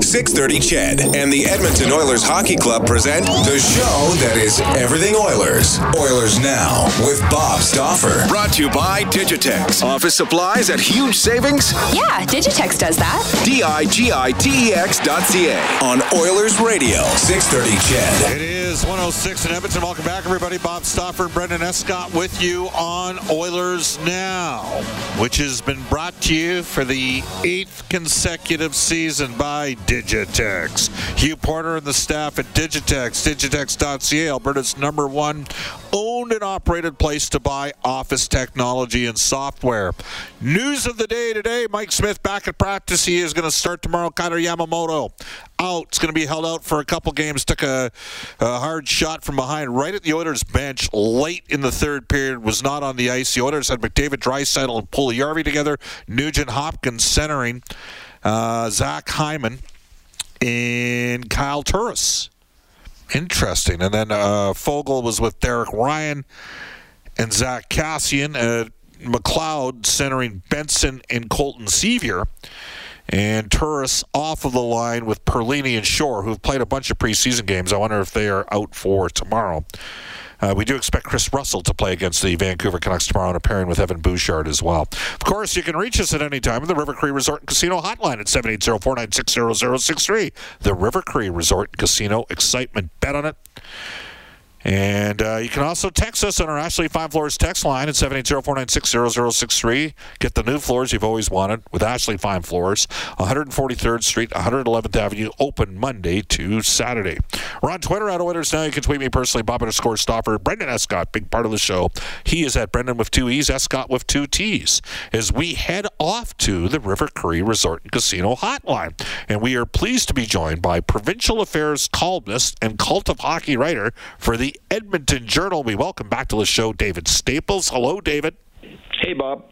630 CHED and the Edmonton Oilers Hockey Club present the show that is everything Oilers. Oilers Now with Bob Stauffer. Brought to you by Digitex. Office supplies at huge savings? Yeah, Digitex does that. D-I-G-I-T-E-X dot C-A on Oilers Radio. 630 CHED. It is 106 in Edmonton. Welcome back, everybody. Bob Stauffer, Brendan Escott with you on Oilers Now, which has been brought to you for the eighth consecutive season by Digitex. Hugh Porter and the staff at Digitex, digitex.ca, Alberta's number one owned and operated place to buy office technology and software. News of the day today Mike Smith back at practice. He is going to start tomorrow. Kailer Yamamoto out. It's going to be held out for a couple games. Took a, a hard shot from behind right at the Oilers bench late in the third period. Was not on the ice. The Oilers had McDavid, Draisaitl, and Puljujarvi together. Nugent Hopkins centering. Uh, Zach Hyman and Kyle Turris. Interesting. And then uh, Foegele was with Derek Ryan and Zack Kassian. Uh, McLeod centering Benson and Colton Sceviour. And Turris off of the line with Perlini and Shore, who've played a bunch of preseason games. I wonder if they are out for tomorrow. Uh, we do expect Kris Russell to play against the Vancouver Canucks tomorrow and a pairing with Evan Bouchard as well. Of course, you can reach us at any time at the River Cree Resort and Casino hotline at 780-496-0063. The River Cree Resort and Casino excitement. Bet on it. And uh, you can also text us on our Ashley Fine Floors text line at 780-496-0063. Get the new floors you've always wanted with Ashley Fine Floors, 143rd Street, 111th Avenue, open Monday to Saturday. We're on Twitter at Oilers Now. You can tweet me personally, Bob underscore Stauffer. Brendan Escott, big part of the show. He is at Brendan with two E's, Escott with two T's. As we head off to the River Cree Resort and Casino hotline. And we are pleased to be joined by Provincial Affairs columnist and cult of hockey writer for the Edmonton Journal. We welcome back to the show David Staples. Hello, David. Hey, Bob.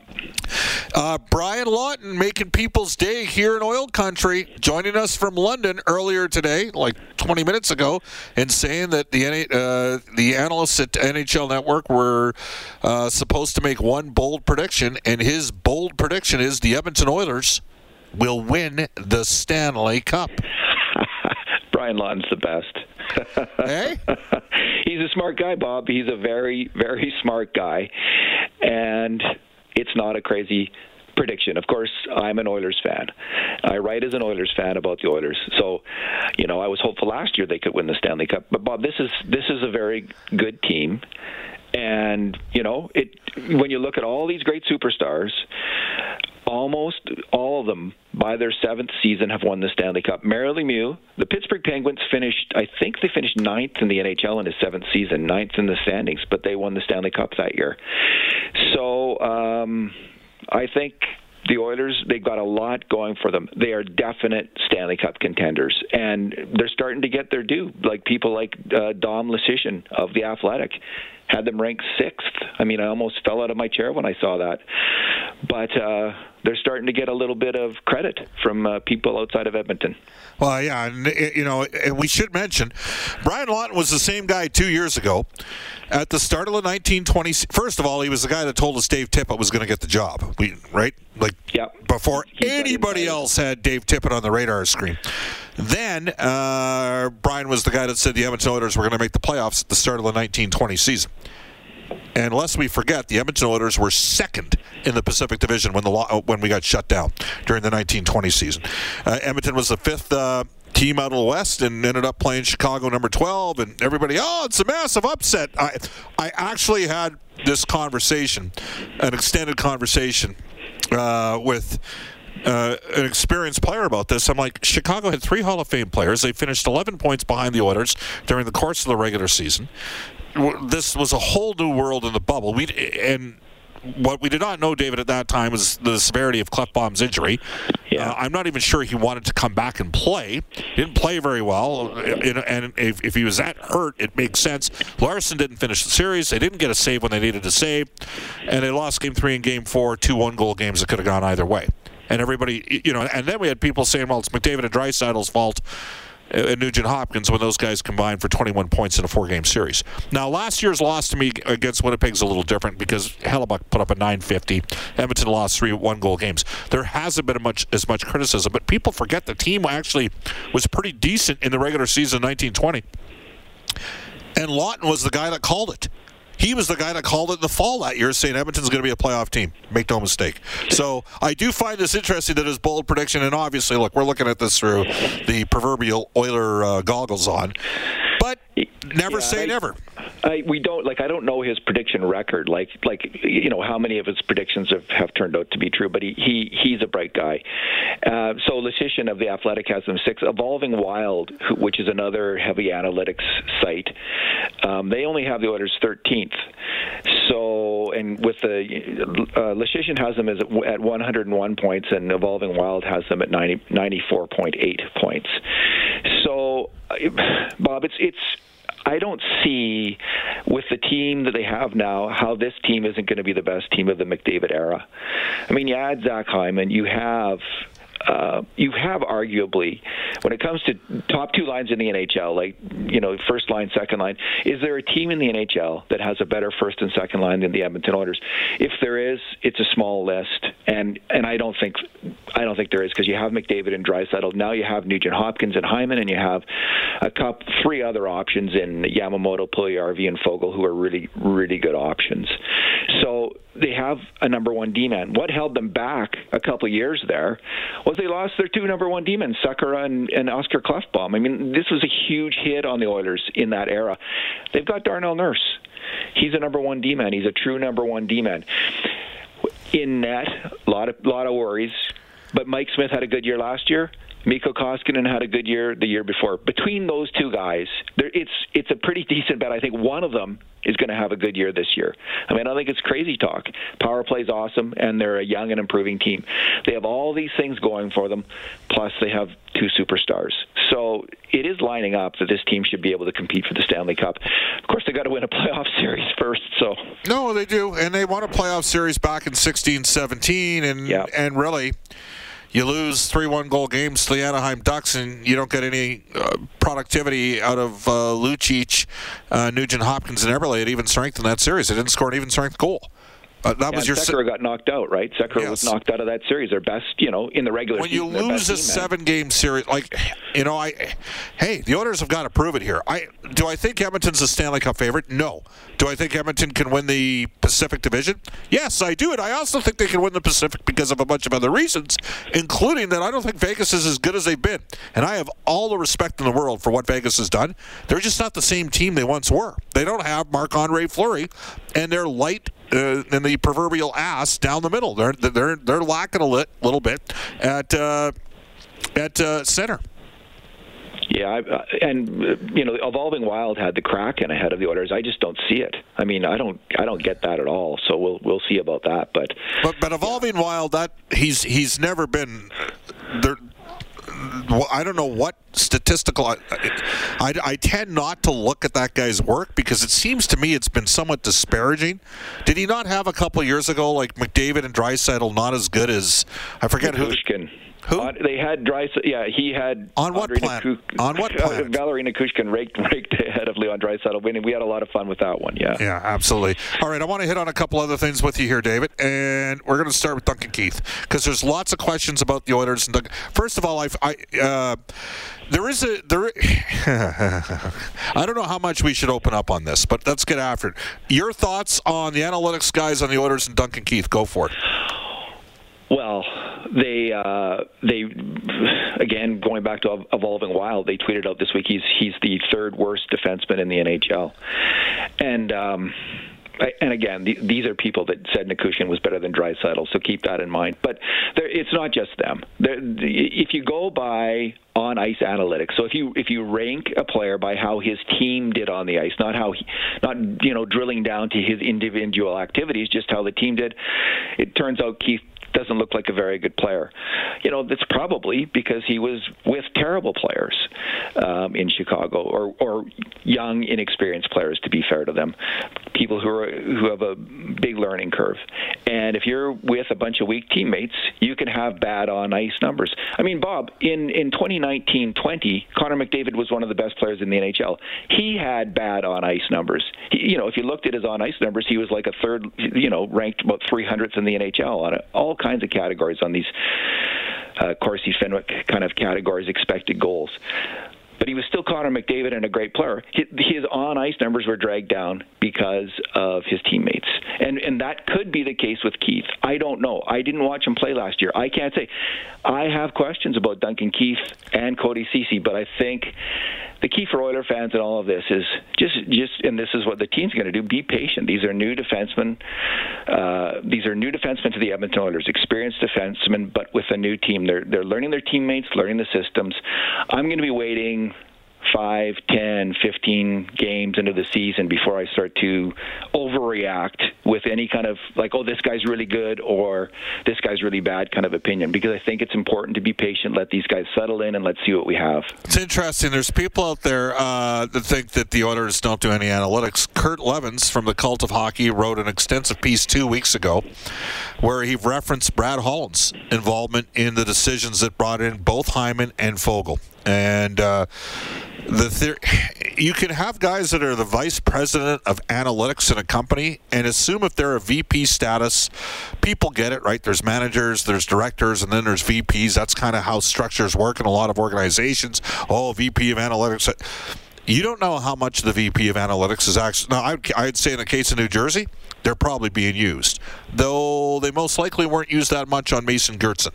Uh, Brian Lawton making people's day here in oil country, joining us from London earlier today, like 20 minutes ago, and saying that the uh, the analysts at NHL Network were uh, supposed to make one bold prediction, and his bold prediction is the Edmonton Oilers will win the Stanley Cup. Brian Lawton's the best. hey? He's a smart guy, Bob. He's a very, very smart guy. And it's not a crazy prediction. Of course, I'm an Oilers fan. I write as an Oilers fan about the Oilers. So, you know, I was hopeful last year they could win the Stanley Cup. But Bob, this is this is a very good team. And, you know, it when you look at all these great superstars, almost all of them by their seventh season have won the Stanley Cup. Mario Lemieux, the Pittsburgh Penguins finished, I think they finished ninth in the NHL in his seventh season, ninth in the standings, but they won the Stanley Cup that year. So um, I think the Oilers, they've got a lot going for them. They are definite Stanley Cup contenders, and they're starting to get their due. Like people like uh, Dom Luszczyszyn of The Athletic had them ranked sixth. I mean, I almost fell out of my chair when I saw that. But uh, they're starting to get a little bit of credit from uh, people outside of Edmonton. Well, yeah, and you know, and we should mention Brian Lawton was the same guy two years ago at the start of the 1920. First of all, he was the guy that told us Dave Tippett was going to get the job. We right like yep. before anybody else had Dave Tippett on the radar screen. Then uh, Brian was the guy that said the Edmonton Oilers were going to make the playoffs at the start of the 1920 season. And lest we forget, the Edmonton Oilers were second in the Pacific Division when the when we got shut down during the 1920 season. Uh, Edmonton was the fifth uh, team out of the West and ended up playing Chicago number 12. And everybody, oh, it's a massive upset. I I actually had this conversation, an extended conversation uh, with. Uh, an experienced player about this. I'm like, Chicago had three Hall of Fame players. They finished 11 points behind the Oilers during the course of the regular season this was a whole new world in the bubble. We and what we did not know, David, at that time was the severity of Klefbom's injury. Yeah. Uh, I'm not even sure he wanted to come back and play. He didn't play very well, and if, if, he was that hurt, it makes sense. Larsson didn't finish the series. They didn't get a save when they needed a save, and they lost Game Three and Game Four, two one-goal games that could have gone either way. And everybody, you know, and then we had people saying, "Well, it's McDavid and Draisaitl's fault." And Nugent Hopkins when those guys combined for 21 points in a four-game series. Now, last year's loss to me against Winnipeg's a little different because Hellebuyck put up a 950. Edmonton lost three one-goal games. There hasn't been much as much criticism, but people forget the team actually was pretty decent in the regular season 1920. And Lawton was the guy that called it. He was the guy that called it in the fall that year, saying Edmonton's going to be a playoff team. Make no mistake. So I do find this interesting that his bold prediction, and obviously, look, we're looking at this through the proverbial Oiler uh, goggles on. Never yeah, say I, never. I, we don't like. I don't know his prediction record. Like, like you know, how many of his predictions have, have turned out to be true. But he, he he's a bright guy. Uh, so Luszczyszyn of the Athletic has them six. Evolving Wild, which is another heavy analytics site, um, they only have the Oilers 13th. So, and with the uh, has them as at 101 points, and Evolving Wild has them at 90, 94.8 points. Bob, it's it's I don't see with the team that they have now how this team isn't going to be the best team of the McDavid era. I mean, you add Zach Hyman, you have uh, you have arguably, when it comes to top two lines in the NHL, like you know, first line, second line, is there a team in the NHL that has a better first and second line than the Edmonton Oilers? If there is, it's a small list, and and I don't think I don't think there is because you have McDavid and Draisaitl. Now you have Nugent Hopkins and Hyman, and you have a couple, three other options in Yamamoto, Puljujarvi, and Foegele, who are really really good options. So they have a number one D man. What held them back a couple years there was they lost their two number one D men, Sekera and, and Oskar Klefbom. I mean, this was a huge hit on the Oilers in that era. They've got Darnell Nurse. He's a number one D man. He's a true number one D man. In net, a lot of lot of worries. But Mike Smith had a good year last year. Mikko Koskinen had a good year the year before. Between those two guys, there, it's it's a pretty decent bet. I think one of them is going to have a good year this year. I mean, I think it's crazy talk. Power play's awesome, and they're a young and improving team. They have all these things going for them, plus they have two superstars. So it is lining up that this team should be able to compete for the Stanley Cup. Of course, they got to win a playoff series first. So no, they do, and they won a playoff series back in 16-17, and yep. and really you lose three one goal games to the Anaheim Ducks, and you don't get any uh, productivity out of uh, Lucic, uh, Nugent Hopkins, and Eberle at even strength in that series. They didn't score an even strength goal. Uh, that yeah, was your Sekera got knocked out, right? Sekera yes. was knocked out of that series. Their best, you know, in the regular when season. When you lose a seven-game series, like you know, I hey, the owners have got to prove it here. I do I think Edmonton's a Stanley Cup favorite? No. Do I think Edmonton can win the Pacific Division? Yes, I do. And I also think they can win the Pacific because of a bunch of other reasons, including that I don't think Vegas is as good as they've been. And I have all the respect in the world for what Vegas has done. They're just not the same team they once were. They don't have Marc Andre Fleury, and they're light uh, in the proverbial ass down the middle. They're they're they're lacking a lit, little bit at uh, at uh, center. Yeah, I, uh, and uh, you know, evolving wild had the Kraken ahead of the Oilers. I just don't see it. I mean, I don't, I don't get that at all. So we'll, we'll see about that. But, but, but evolving wild, that he's, he's never been. There, I don't know what statistical. I, I, I, tend not to look at that guy's work because it seems to me it's been somewhat disparaging. Did he not have a couple years ago like McDavid and Draisaitl not as good as I forget Nichushkin. who. Who? On, they had dry. Yeah, he had. On what planet? on what uh, planet? Valeri Nichushkin raked, raked ahead of Leon Draisaitl winning. We had a lot of fun with that one. Yeah. Yeah, absolutely. All right, I want to hit on a couple other things with you here, David, and we're going to start with Duncan Keith because there's lots of questions about the Oilers. And Duncan. First of all, I've, I. Uh, there is a there. I don't know how much we should open up on this, but let's get after it. Your thoughts on the analytics guys on the Oilers and Duncan Keith? Go for it. Well, they uh, they again going back to evolving wild. They tweeted out this week he's he's the third worst defenseman in the NHL, and. Um, and again, these are people that said Nichushkin was better than Draisaitl, so keep that in mind. But it's not just them. if you go by on ice analytics, so if you if you rank a player by how his team did on the ice, not how he, not you know drilling down to his individual activities, just how the team did, it turns out Keith doesn't look like a very good player. You know, that's probably because he was with terrible players um, in Chicago, or or young, inexperienced players. To be fair to them, people who are who have a big learning curve. And if you're with a bunch of weak teammates, you can have bad on ice numbers. I mean, Bob, in in 2019-20, Connor McDavid was one of the best players in the NHL. He had bad on ice numbers. He, you know, if you looked at his on ice numbers, he was like a third, you know, ranked about 300th in the NHL on all kinds of categories on these uh, Corsi Fenwick kind of categories, expected goals. But he was still Connor McDavid and a great player. His on ice numbers were dragged down because of his teammates, and and that could be the case with Keith. I don't know. I didn't watch him play last year. I can't say. I have questions about Duncan Keith and Cody Ceci, but I think the key for Oiler fans in all of this is just just and this is what the team's going to do. Be patient. These are new defensemen. Uh, these are new defensemen to the Edmonton Oilers, experienced defensemen, but with a new team. They're they're learning their teammates, learning the systems. I'm going to be waiting five, ten, fifteen games into the season before I start to overreact with any kind of like, oh, this guy's really good or this guy's really bad kind of opinion because I think it's important to be patient, let these guys settle in, and let's see what we have. It's interesting. There's people out there uh, that think that the Oilers don't do any analytics. Kurt Leavins from the Cult of Hockey wrote an extensive piece two weeks ago where he referenced Brad Holland's involvement in the decisions that brought in both Hyman and Foegele. And uh, the theory, you can have guys that are the vice president of analytics in a company and assume if they're a VP status, people get it, right? There's managers, there's directors, and then there's VPs. That's kind of how structures work in a lot of organizations. Oh, VP of analytics. You don't know how much the VP of analytics is actually. Now, I'd, I'd say in the case of New Jersey, they're probably being used, though they most likely weren't used that much on Mason Geertsen.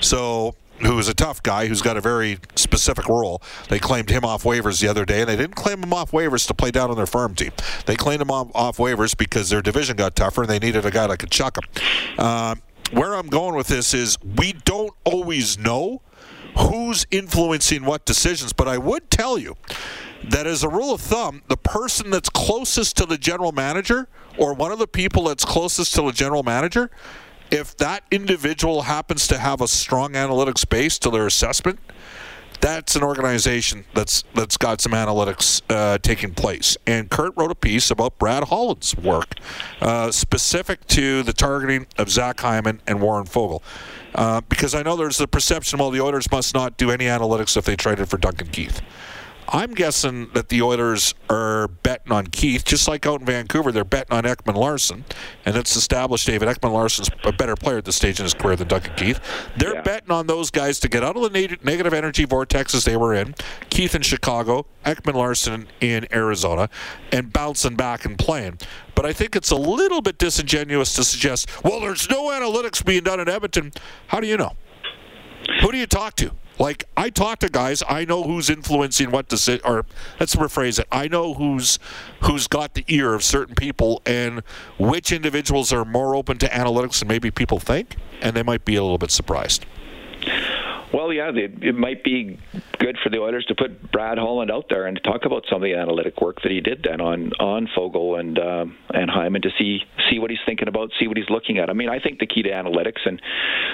So who is a tough guy who's got a very specific role. They claimed him off waivers the other day, and they didn't claim him off waivers to play down on their farm team. They claimed him off, off waivers because their division got tougher and they needed a guy that could chuck him. Uh, where I'm going with this is we don't always know who's influencing what decisions, but I would tell you that as a rule of thumb, the person that's closest to the general manager or one of the people that's closest to the general manager if that individual happens to have a strong analytics base to their assessment, that's an organization that's that's got some analytics uh, taking place. And Kurt wrote a piece about Brad Holland's work, uh, specific to the targeting of Zach Hyman and Warren Foegele. Uh, because I know there's the perception, well, the Oilers must not do any analytics if they traded for Duncan Keith. I'm guessing that the Oilers are betting on Keith, just like out in Vancouver, they're betting on Ekman Larsson, and it's established David Ekman Larsson's a better player at this stage in his career than Duncan Keith. They're yeah. betting on those guys to get out of the negative energy vortexes they were in. Keith in Chicago, Ekman Larsson in Arizona, and bouncing back and playing. But I think it's a little bit disingenuous to suggest, well, there's no analytics being done in Edmonton. How do you know? Who do you talk to? Like I talk to guys, I know who's influencing what decision. Or let's rephrase it. I know who's who's got the ear of certain people, and which individuals are more open to analytics than maybe people think, and they might be a little bit surprised. Well, yeah, it, it might be good for the Oilers to put Brad Holland out there and to talk about some of the analytic work that he did then on on Foegele and um, and Hyman to see see what he's thinking about, see what he's looking at. I mean, I think the key to analytics and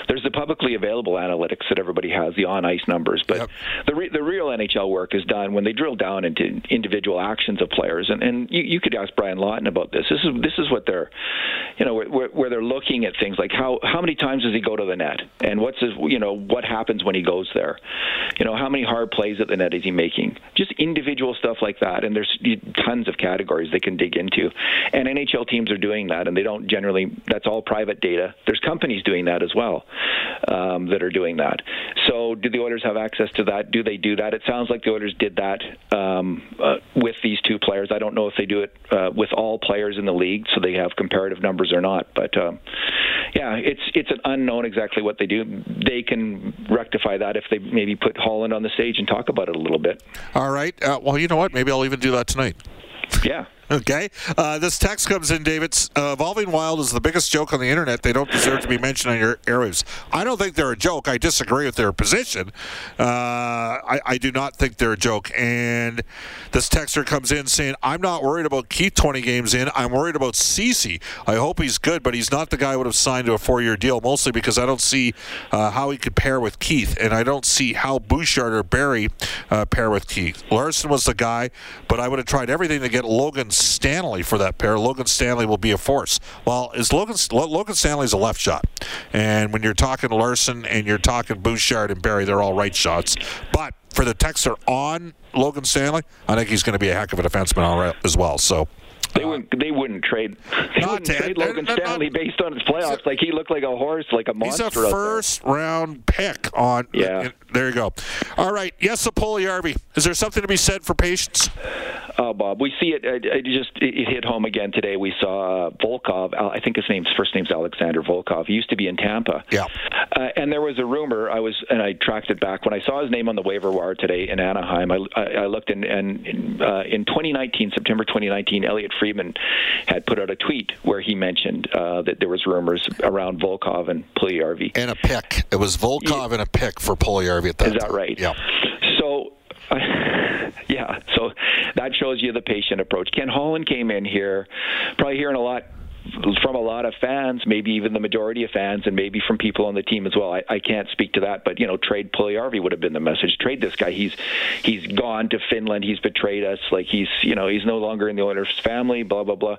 there's the publicly available analytics that everybody has, the on ice numbers, but Yep. the re- the real NHL work is done when they drill down into individual actions of players. And and you, you could ask Brian Lawton about this. This is this is what they're, you know, where, where they're looking at things like how how many times does he go to the net and what's his you know what happens when he goes there, you know how many hard plays at the net is he making? Just individual stuff like that. And there's tons of categories they can dig into, and NHL teams are doing that, and they don't generally. That's all private data. There's companies doing that as well um, that are doing that. So, do the Oilers have access to that? Do they do that? It sounds like the Oilers did that um, uh, with these two players. I don't know if they do it uh, with all players in the league, so they have comparative numbers or not. But um, yeah, it's it's an unknown exactly what they do. They can rectify that if they maybe put Holland on the stage and talk about it a little bit. All right. Uh, well, you know what? Maybe I'll even do that tonight. Yeah. Okay. Uh, this text comes in, David. Uh, Evolving Wild is the biggest joke on the internet. They don't deserve to be mentioned on your airwaves. I don't think they're a joke. I disagree with their position. Uh, I, I do not think they're a joke. And this texter comes in saying, I'm not worried about Keith 20 games in. I'm worried about Ceci. I hope he's good, but he's not the guy I would have signed to a four year deal, mostly because I don't see uh, how he could pair with Keith. And I don't see how Bouchard or Barry uh, pair with Keith. Larsson was the guy, but I would have tried everything to get Logan Stanley for that pair. Logan Stanley will be a force. Well, is Logan Logan Stanley's a left shot, and when you're talking Larsson and you're talking Bouchard and Barry, they're all right shots. But for the Texer on Logan Stanley, I think he's going to be a heck of a defenseman as well. So. They wouldn't. They wouldn't trade. They Not wouldn't Ted. trade Logan They're- they're Stanley not- based on his playoffs. Like he looked like a horse, like a monster. He's a first round pick on. Yeah. There you go. All right. Yes, Puljujarvi. Is there something to be said for patience? Oh, Bob, we see it. It, just it it hit home again today. We saw uh, Volkov. I think his name's first name's Alexander Volkov. He used to be in Tampa. Yeah. Uh, and there was a rumor. I was and I tracked it back when I saw his name on the waiver wire today in Anaheim. I, I, I looked and, and uh, in 2019, September 2019, Elliot Friedman had put out a tweet where he mentioned uh, that there was rumors around Volkov and Puljujarvi. And a pick. It was Volkov and a pick for Puljujarvi at that Is that time. right? Yeah. So, yeah. So that shows you the patient approach. Ken Holland came in here, probably hearing a lot from a lot of fans, maybe even the majority of fans, and maybe from people on the team as well. I, I can't speak to that, but you know, trade Puljujarvi would have been the message. Trade this guy. He's he's gone to Finland. He's betrayed us. Like he's you know he's no longer in the Oilers family. Blah blah blah.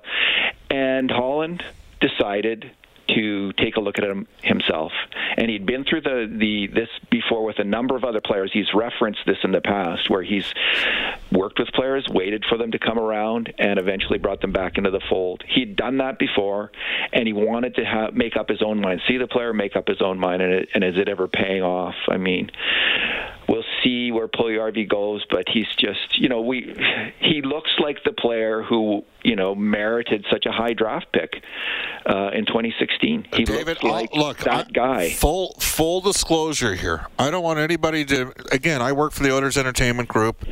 And Holland decided to take a look at him himself. And he'd been through the, the this before with a number of other players. He's referenced this in the past where he's worked with players, waited for them to come around, and eventually brought them back into the fold. He'd done that before, and he wanted to have, make up his own mind, see the player make up his own mind, and, it, and is it ever paying off? I mean, we'll see where Puljujarvi goes, but he's just, you know, we he looks like the player who, you know, merited such a high draft pick uh, in 2016. He David, looks like I'll- look, that I- guy. Full full disclosure here. I don't want anybody to. Again, I work for the Oilers Entertainment Group.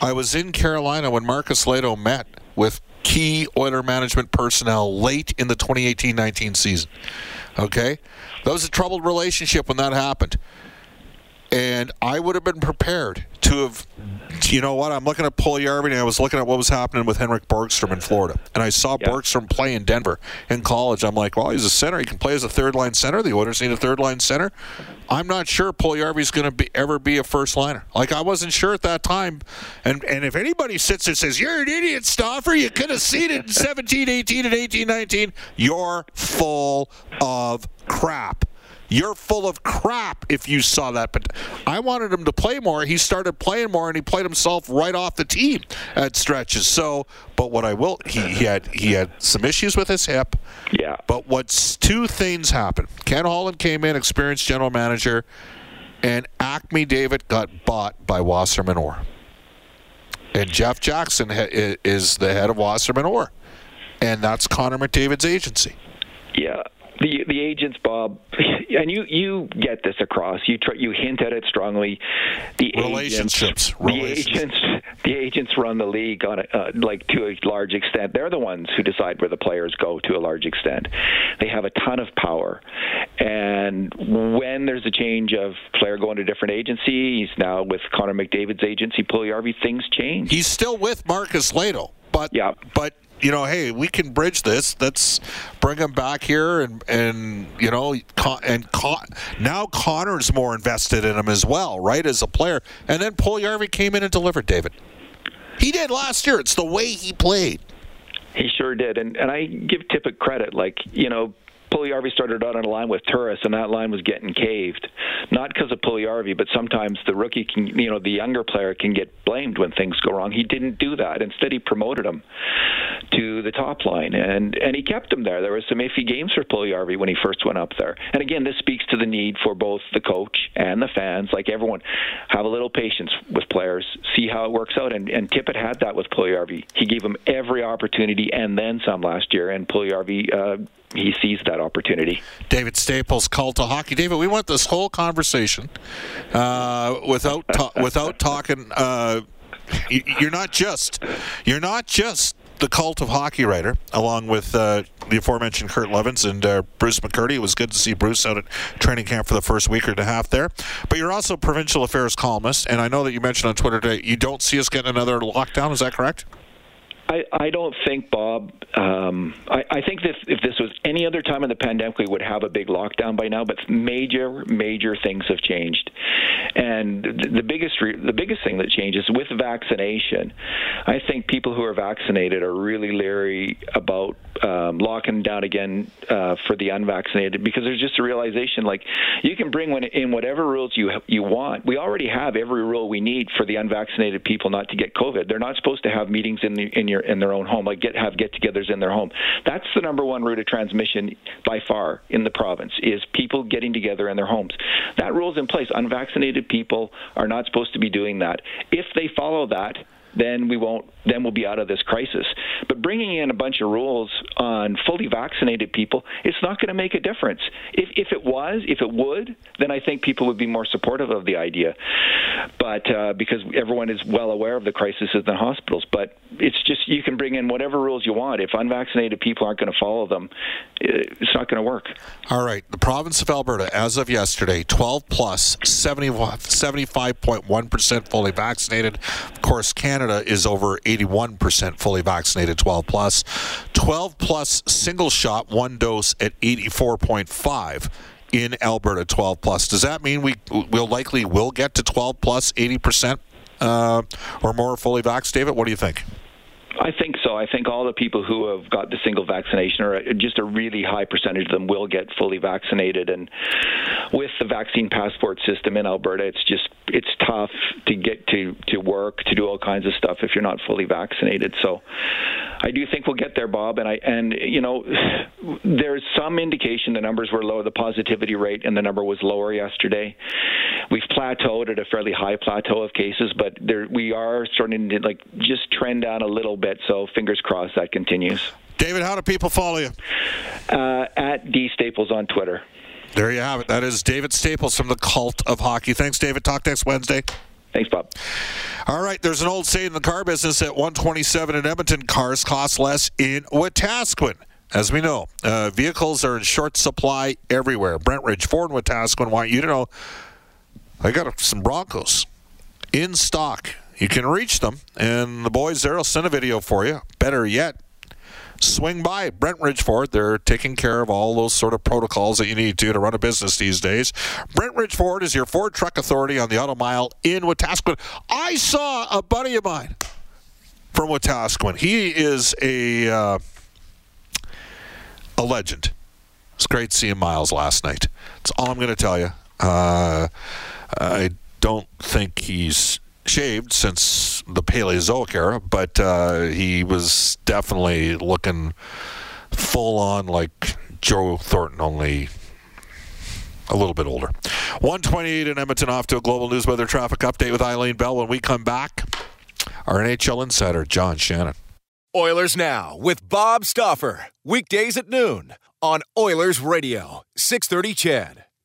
I was in Carolina when Marcus Lehto met with key Oiler management personnel late in the 2018-19 season. Okay, that was a troubled relationship when that happened. And I would have been prepared to have, you know what? I'm looking at Puljujarvi and I was looking at what was happening with Henrik Borgstrom in Florida. And I saw Yeah. Borgstrom play in Denver in college. I'm like, well, he's a center. He can play as a third line center. The Oilers need a third line center. I'm not sure Puljujarvi's going to be ever be a first liner. Like, I wasn't sure at that time. And and if anybody sits there and says, you're an idiot, Stauffer, you could have seen it in 17, 18, and 18, 19, you're full of crap. You're full of crap if you saw that. But I wanted him to play more. He started playing more, and he played himself right off the team at stretches. So, but what I will, he, he had he had some issues with his hip. Yeah. But what's two things happened? Ken Holland came in, experienced general manager, and Acme David got bought by Wasserman Orr. And Jeff Jackson is the head of Wasserman Orr, and that's Connor McDavid's agency. Yeah. The the agents, Bob, and you you get this across. You try, you hint at it strongly. The Relationships. Agents, the agents the agents run the league on a, uh, like to a large extent. They're the ones who decide where the players go to a large extent. They have a ton of power, and when there's a change of player going to a different agency, he's now with Connor McDavid's agency, Puljujarvi. Things change. He's still with Marcus Lehto, but yeah. but you know, hey, we can bridge this. Let's bring him back here, and and you know, and Con- now Connor's more invested in him as well, right, as a player. And then Puljujarvi came in and delivered, David. He did last year. It's the way he played. He sure did, and and I give Tippett credit. Like you know, Puljujarvi started out on a line with Turris, and that line was getting caved. Not because of Puljujarvi, but sometimes the rookie can, you know, the younger player can get blamed when things go wrong. He didn't do that. Instead, he promoted him to the top line, and and he kept him there. There were some iffy games for Puljujarvi when he first went up there. And again, this speaks to the need for both the coach and the fans, like everyone, have a little patience with players, see how it works out. And and Tippett had that with Puljujarvi. He gave him every opportunity and then some last year, and Puljujarvi. Uh, he sees that opportunity. David Staples, cult to hockey. David, we went this whole conversation uh, without ta- without talking. Uh, you're not just you're not just the cult of hockey writer, along with uh, the aforementioned Kurt Leavins and uh, Bruce McCurdy. It was good to see Bruce out at training camp for the first week and a half there. But you're also provincial affairs columnist, and I know that you mentioned on Twitter today you don't see us getting another lockdown. Is that correct? I, I don't think, Bob. Um, I, I think that if this was any other time in the pandemic, we would have a big lockdown by now. But major, major things have changed, and the, the biggest re- the biggest thing that changes with vaccination. I think people who are vaccinated are really leery about um, locking down again uh, for the unvaccinated because there's just a realization like you can bring in whatever rules you you want. We already have every rule we need for the unvaccinated people not to get COVID. They're not supposed to have meetings in the in your in their own home, like get have get-togethers in their home. That's the number one route of transmission by far in the province is people getting together in their homes. That rule's in place. Unvaccinated people are not supposed to be doing that. If they follow that, then we won't then we'll be out of this crisis. But bringing in a bunch of rules on fully vaccinated people, it's not going to make a difference. If if it was, if it would, then I think people would be more supportive of the idea. But uh, because everyone is well aware of the crisis in the hospitals, but it's just you can bring in whatever rules you want. If unvaccinated people aren't going to follow them, it's not going to work. All right, the province of Alberta, as of yesterday, 12 plus, 70, 75.1 percent fully vaccinated. Course, Canada is over. 81% fully vaccinated 12 plus. 12 plus single shot, one dose at 84.5 in Alberta 12 plus. Does that mean we will likely will get to 12 plus 80% uh, or more fully vaxxed, David? What do you think? I think so. I think all the people who have got the single vaccination, or just a really high percentage of them, will get fully vaccinated. And with the vaccine passport system in Alberta, it's just it's tough to get to to work, to do all kinds of stuff if you're not fully vaccinated. So I do think we'll get there, Bob. And I and you know, there's some indication the numbers were low. The positivity rate and the number was lower yesterday. We've plateaued at a fairly high plateau of cases, but there we are starting to like just trend down a little bit. So fingers crossed that continues. David, how do people follow you? Uh, at D Staples on Twitter. There you have it. That is David Staples from the Cult of Hockey. Thanks, David. Talk next Wednesday. Thanks, Bob. All right, there's an old saying in the car business at 127 in Edmonton, cars cost less in Wetaskiwin. As we know, uh, vehicles are in short supply everywhere. Brentridge, Ford, and Wetaskiwin want you to know I got some Broncos in stock. You can reach them, and the boys there will send a video for you. Better yet, swing by Brentridge Ford. They're taking care of all those sort of protocols that you need to to run a business these days. Brentridge Ford is your Ford truck authority on the Auto Mile in Wetaskiwin. I saw a buddy of mine from Wetaskiwin. He is a uh, a legend. It's great seeing Miles last night. That's all I'm going to tell you. Uh, I don't think he's shaved since the Paleozoic era, but uh, he was definitely looking full on like Joe Thornton, only a little bit older. 128 in Edmonton off to a global news weather traffic update with Eileen Bell. When we come back, our NHL insider, John Shannon. Oilers Now with Bob Stauffer. Weekdays at noon on Oilers Radio, 630 CHED.